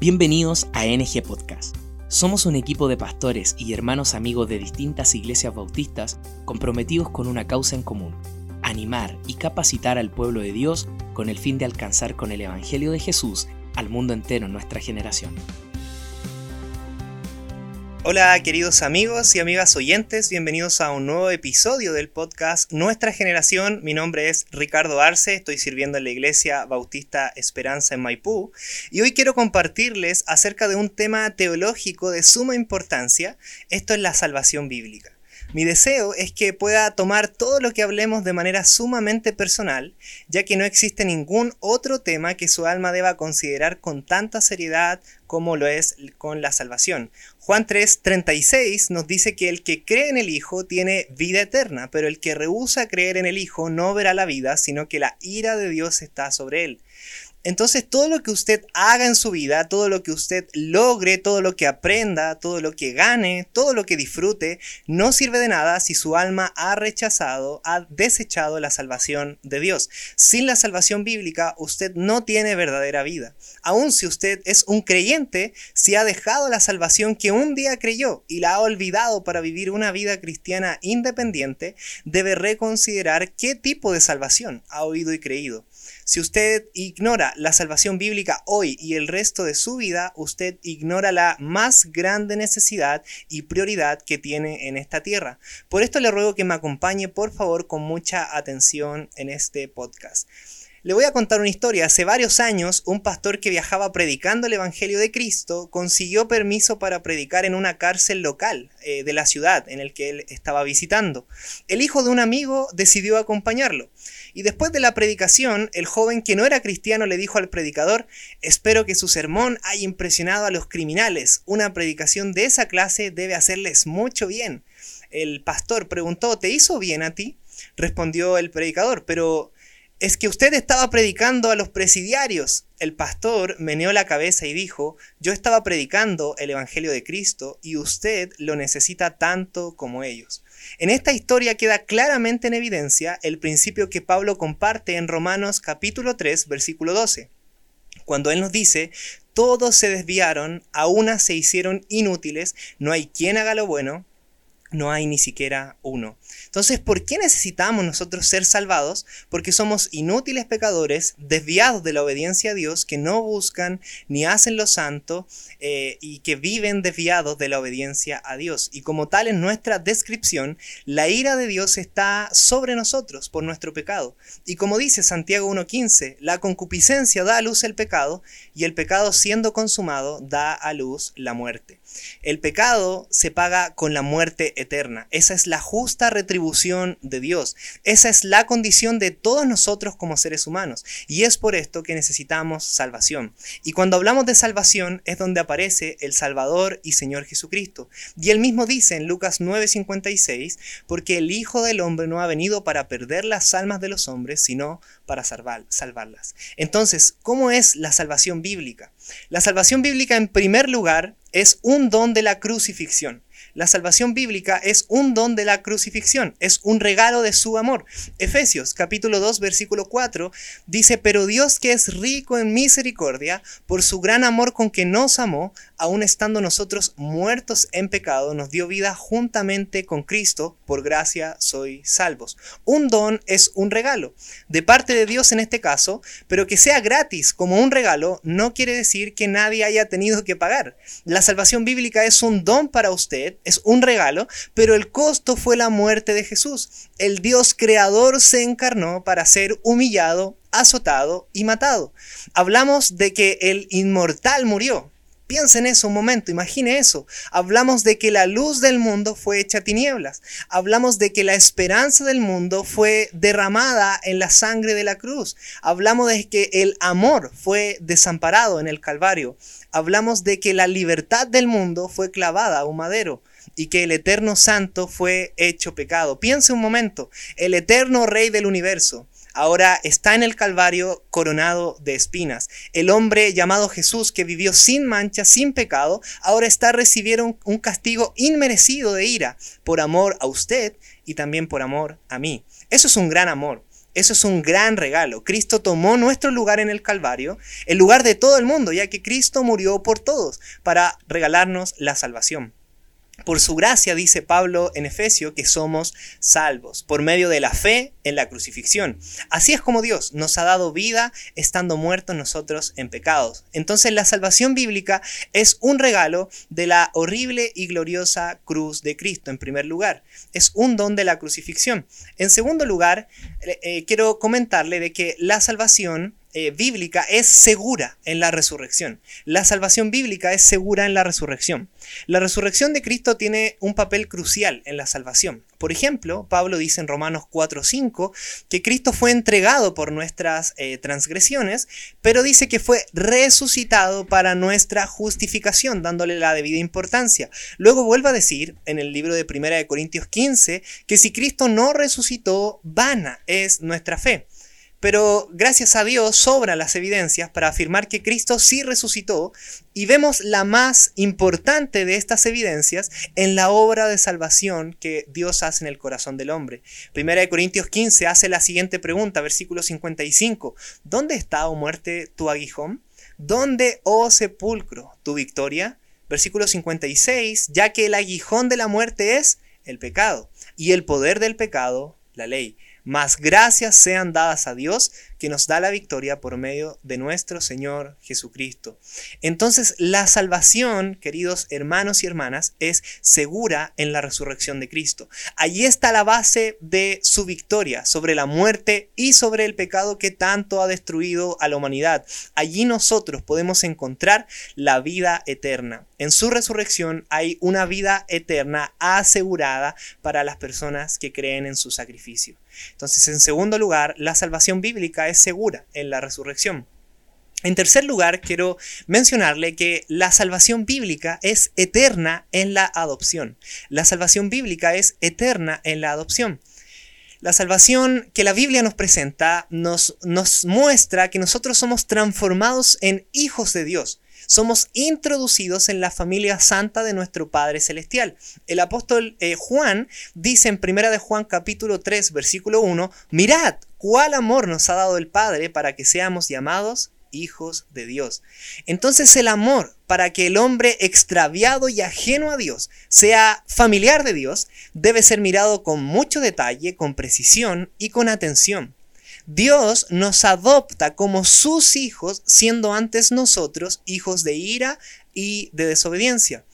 Bienvenidos a NG Podcast. Somos un equipo de pastores y hermanos amigos de distintas iglesias bautistas comprometidos con una causa en común, animar y capacitar al pueblo de Dios con el fin de alcanzar con el Evangelio de Jesús al mundo entero en nuestra generación. Hola queridos amigos y amigas oyentes, bienvenidos a un nuevo episodio del podcast Nuestra Generación. Mi nombre es Ricardo Arce, estoy sirviendo en la Iglesia Bautista Esperanza en Maipú y hoy quiero compartirles acerca de un tema teológico de suma importancia, esto es la salvación bíblica. Mi deseo es que pueda tomar todo lo que hablemos de manera sumamente personal, ya que no existe ningún otro tema que su alma deba considerar con tanta seriedad como lo es con la salvación. Juan 3:36 nos dice que el que cree en el Hijo tiene vida eterna, pero el que rehúsa creer en el Hijo no verá la vida, sino que la ira de Dios está sobre él. Entonces todo lo que usted haga en su vida, todo lo que usted logre, todo lo que aprenda, todo lo que gane, todo lo que disfrute, no sirve de nada si su alma ha rechazado, ha desechado la salvación de Dios. Sin la salvación bíblica usted no tiene verdadera vida. Aun si usted es un creyente, si ha dejado la salvación que un día creyó y la ha olvidado para vivir una vida cristiana independiente, debe reconsiderar qué tipo de salvación ha oído y creído. Si usted ignora la salvación bíblica hoy y el resto de su vida, usted ignora la más grande necesidad y prioridad que tiene en esta tierra. Por esto le ruego que me acompañe por favor con mucha atención en este podcast. Le voy a contar una historia. Hace varios años, un pastor que viajaba predicando el Evangelio de Cristo consiguió permiso para predicar en una cárcel local eh, de la ciudad en el que él estaba visitando. El hijo de un amigo decidió acompañarlo. Y después de la predicación, el joven que no era cristiano le dijo al predicador, espero que su sermón haya impresionado a los criminales. Una predicación de esa clase debe hacerles mucho bien. El pastor preguntó, ¿te hizo bien a ti? Respondió el predicador, pero es que usted estaba predicando a los presidiarios. El pastor meneó la cabeza y dijo, yo estaba predicando el Evangelio de Cristo y usted lo necesita tanto como ellos. En esta historia queda claramente en evidencia el principio que Pablo comparte en Romanos capítulo 3, versículo 12, cuando él nos dice, todos se desviaron, a una se hicieron inútiles, no hay quien haga lo bueno, no hay ni siquiera uno. Entonces, ¿por qué necesitamos nosotros ser salvados? Porque somos inútiles pecadores, desviados de la obediencia a Dios, que no buscan ni hacen lo santo eh, y que viven desviados de la obediencia a Dios. Y como tal en nuestra descripción, la ira de Dios está sobre nosotros por nuestro pecado. Y como dice Santiago 1.15, la concupiscencia da a luz el pecado y el pecado siendo consumado da a luz la muerte. El pecado se paga con la muerte eterna. Esa es la justa retribución de Dios. Esa es la condición de todos nosotros como seres humanos. Y es por esto que necesitamos salvación. Y cuando hablamos de salvación es donde aparece el Salvador y Señor Jesucristo. Y él mismo dice en Lucas 9:56, porque el Hijo del Hombre no ha venido para perder las almas de los hombres, sino para salvarlas. Entonces, ¿cómo es la salvación bíblica? La salvación bíblica en primer lugar es un don de la crucifixión. La salvación bíblica es un don de la crucifixión, es un regalo de su amor. Efesios capítulo 2 versículo 4 dice, pero Dios que es rico en misericordia, por su gran amor con que nos amó, aun estando nosotros muertos en pecado, nos dio vida juntamente con Cristo, por gracia soy salvos. Un don es un regalo, de parte de Dios en este caso, pero que sea gratis como un regalo no quiere decir que nadie haya tenido que pagar. La salvación bíblica es un don para usted, es un regalo, pero el costo fue la muerte de Jesús. El Dios creador se encarnó para ser humillado, azotado y matado. Hablamos de que el inmortal murió. Piensa en eso un momento, imagine eso. Hablamos de que la luz del mundo fue hecha tinieblas. Hablamos de que la esperanza del mundo fue derramada en la sangre de la cruz. Hablamos de que el amor fue desamparado en el Calvario. Hablamos de que la libertad del mundo fue clavada a un madero y que el eterno santo fue hecho pecado. Piense un momento, el eterno rey del universo ahora está en el Calvario coronado de espinas. El hombre llamado Jesús, que vivió sin mancha, sin pecado, ahora está recibiendo un castigo inmerecido de ira por amor a usted y también por amor a mí. Eso es un gran amor. Eso es un gran regalo. Cristo tomó nuestro lugar en el Calvario, el lugar de todo el mundo, ya que Cristo murió por todos para regalarnos la salvación. Por su gracia, dice Pablo en Efesio, que somos salvos, por medio de la fe en la crucifixión. Así es como Dios nos ha dado vida estando muertos nosotros en pecados. Entonces la salvación bíblica es un regalo de la horrible y gloriosa cruz de Cristo, en primer lugar. Es un don de la crucifixión. En segundo lugar, eh, eh, quiero comentarle de que la salvación eh, bíblica es segura en la resurrección. La salvación bíblica es segura en la resurrección. La resurrección de Cristo tiene un papel crucial en la salvación. Por ejemplo, Pablo dice en Romanos 4:5 que Cristo fue entregado por nuestras eh, transgresiones, pero dice que fue resucitado para nuestra justificación, dándole la debida importancia. Luego vuelve a decir en el libro de 1 de Corintios 15 que si Cristo no resucitó, vana es nuestra fe. Pero gracias a Dios sobran las evidencias para afirmar que Cristo sí resucitó y vemos la más importante de estas evidencias en la obra de salvación que Dios hace en el corazón del hombre. Primera de Corintios 15 hace la siguiente pregunta, versículo 55. ¿Dónde está, oh muerte, tu aguijón? ¿Dónde, oh sepulcro, tu victoria? Versículo 56, ya que el aguijón de la muerte es el pecado y el poder del pecado, la ley. Mas gracias sean dadas a Dios que nos da la victoria por medio de nuestro Señor Jesucristo. Entonces la salvación, queridos hermanos y hermanas, es segura en la resurrección de Cristo. Allí está la base de su victoria sobre la muerte y sobre el pecado que tanto ha destruido a la humanidad. Allí nosotros podemos encontrar la vida eterna. En su resurrección hay una vida eterna asegurada para las personas que creen en su sacrificio. Entonces, en segundo lugar, la salvación bíblica es segura en la resurrección. En tercer lugar, quiero mencionarle que la salvación bíblica es eterna en la adopción. La salvación bíblica es eterna en la adopción. La salvación que la Biblia nos presenta nos, nos muestra que nosotros somos transformados en hijos de Dios somos introducidos en la familia santa de nuestro Padre Celestial. El apóstol eh, Juan dice en 1 de Juan capítulo 3 versículo 1, mirad cuál amor nos ha dado el Padre para que seamos llamados hijos de Dios. Entonces el amor para que el hombre extraviado y ajeno a Dios sea familiar de Dios debe ser mirado con mucho detalle, con precisión y con atención. Dios nos adopta como sus hijos, siendo antes nosotros hijos de ira y de desobediencia.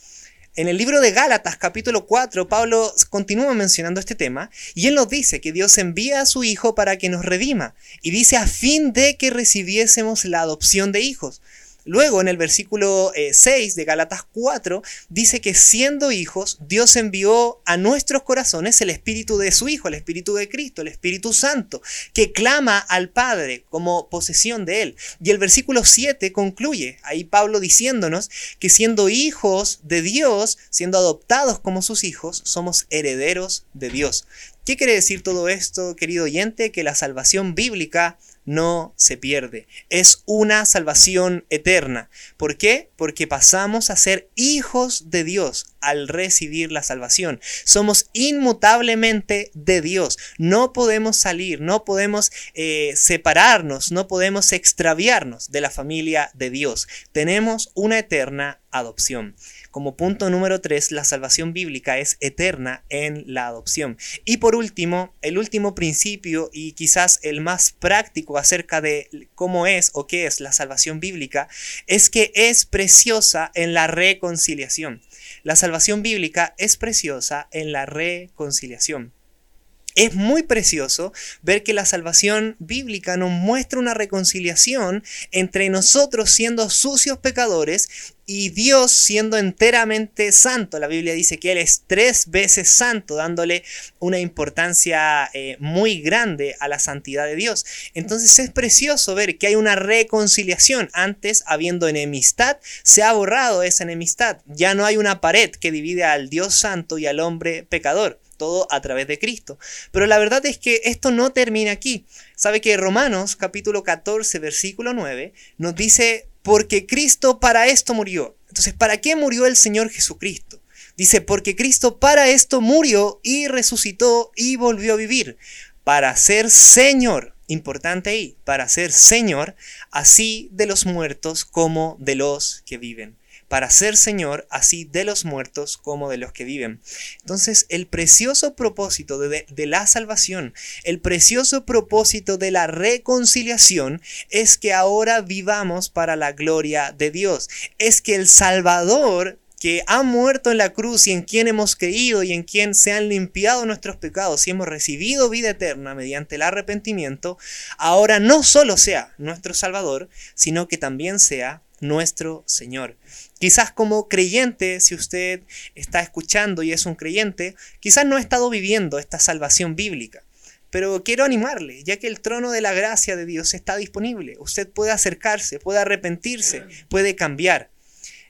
En el libro de Gálatas capítulo 4, Pablo continúa mencionando este tema y él nos dice que Dios envía a su Hijo para que nos redima y dice a fin de que recibiésemos la adopción de hijos. Luego, en el versículo 6 eh, de Galatas 4, dice que siendo hijos, Dios envió a nuestros corazones el Espíritu de su Hijo, el Espíritu de Cristo, el Espíritu Santo, que clama al Padre como posesión de Él. Y el versículo 7 concluye, ahí Pablo diciéndonos que siendo hijos de Dios, siendo adoptados como sus hijos, somos herederos de Dios. ¿Qué quiere decir todo esto, querido oyente? Que la salvación bíblica no se pierde. Es una salvación eterna. ¿Por qué? Porque pasamos a ser hijos de Dios al recibir la salvación. Somos inmutablemente de Dios. No podemos salir, no podemos eh, separarnos, no podemos extraviarnos de la familia de Dios. Tenemos una eterna adopción. Como punto número 3, la salvación bíblica es eterna en la adopción. Y por último, el último principio y quizás el más práctico acerca de cómo es o qué es la salvación bíblica es que es preciosa en la reconciliación. La salvación bíblica es preciosa en la reconciliación. Es muy precioso ver que la salvación bíblica nos muestra una reconciliación entre nosotros siendo sucios pecadores y Dios siendo enteramente santo. La Biblia dice que Él es tres veces santo, dándole una importancia eh, muy grande a la santidad de Dios. Entonces es precioso ver que hay una reconciliación. Antes, habiendo enemistad, se ha borrado esa enemistad. Ya no hay una pared que divide al Dios santo y al hombre pecador todo a través de Cristo. Pero la verdad es que esto no termina aquí. Sabe que Romanos capítulo 14 versículo 9 nos dice, porque Cristo para esto murió. Entonces, ¿para qué murió el Señor Jesucristo? Dice, porque Cristo para esto murió y resucitó y volvió a vivir para ser Señor, importante ahí, para ser Señor, así de los muertos como de los que viven para ser Señor así de los muertos como de los que viven. Entonces, el precioso propósito de, la salvación, el precioso propósito de la reconciliación es que ahora vivamos para la gloria de Dios. Es que el Salvador que ha muerto en la cruz y en quien hemos creído y en quien se han limpiado nuestros pecados y hemos recibido vida eterna mediante el arrepentimiento, ahora no solo sea nuestro Salvador, sino que también sea nuestro Señor. Quizás como creyente, si usted está escuchando y es un creyente, quizás no ha estado viviendo esta salvación bíblica. Pero quiero animarle, ya que el trono de la gracia de Dios está disponible. Usted puede acercarse, puede arrepentirse, puede cambiar.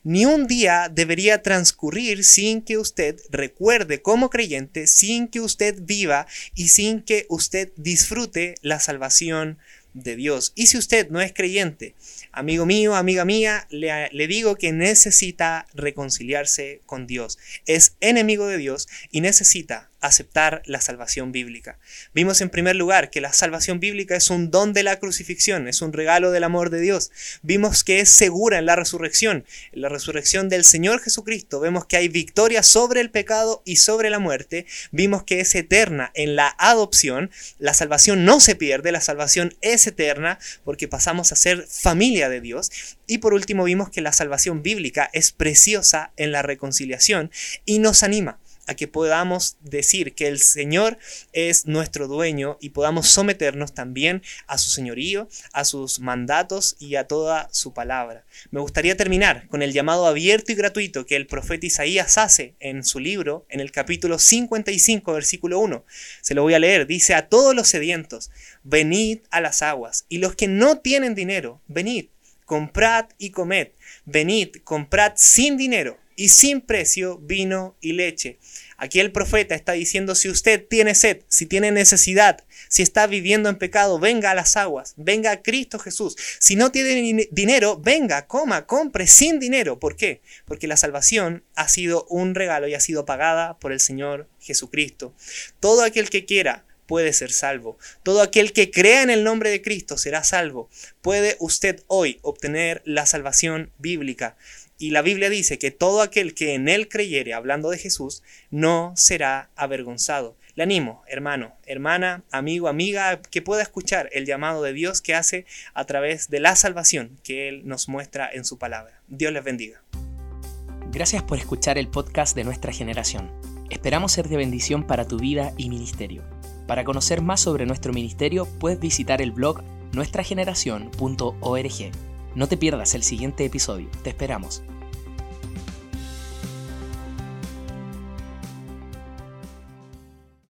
Ni un día debería transcurrir sin que usted recuerde como creyente, sin que usted viva y sin que usted disfrute la salvación de Dios. Y si usted no es creyente, amigo mío, amiga mía, le, le, digo que necesita reconciliarse con Dios. Es enemigo de Dios y necesita aceptar la salvación bíblica. Vimos en primer lugar que la salvación bíblica es un don de la crucifixión, es un regalo del amor de Dios. Vimos que es segura en la resurrección, en la resurrección del Señor Jesucristo. Vemos que hay victoria sobre el pecado y sobre la muerte. Vimos que es eterna en la adopción. La salvación no se pierde, la salvación es eterna porque pasamos a ser familia de Dios. Y por último vimos que la salvación bíblica es preciosa en la reconciliación y nos anima a que podamos decir que el Señor es nuestro dueño y podamos someternos también a su señorío, a sus mandatos y a toda su palabra. Me gustaría terminar con el llamado abierto y gratuito que el profeta Isaías hace en su libro, en el capítulo 55, versículo 1. Se lo voy a leer. Dice, a todos los sedientos, venid a las aguas, y los que no tienen dinero, venid, comprad y comed, venid, comprad sin dinero y sin precio vino y leche. Aquí el profeta está diciendo, si usted tiene sed, si tiene necesidad, si está viviendo en pecado, venga a las aguas, venga a Cristo Jesús. Si no tiene dinero, venga, coma, compre sin dinero. ¿Por qué? Porque la salvación ha sido un regalo y ha sido pagada por el Señor Jesucristo. Todo aquel que quiera puede ser salvo. Todo aquel que crea en el nombre de Cristo será salvo. Puede usted hoy obtener la salvación bíblica. Y la Biblia dice que todo aquel que en él creyere, hablando de Jesús, no será avergonzado. Le animo, hermano, hermana, amigo, amiga, que pueda escuchar el llamado de Dios que hace a través de la salvación que Él nos muestra en su palabra. Dios les bendiga. Gracias por escuchar el podcast de nuestra generación. Esperamos ser de bendición para tu vida y ministerio. Para conocer más sobre nuestro ministerio, puedes visitar el blog nuestrageneración.org. No te pierdas el siguiente episodio. Te esperamos.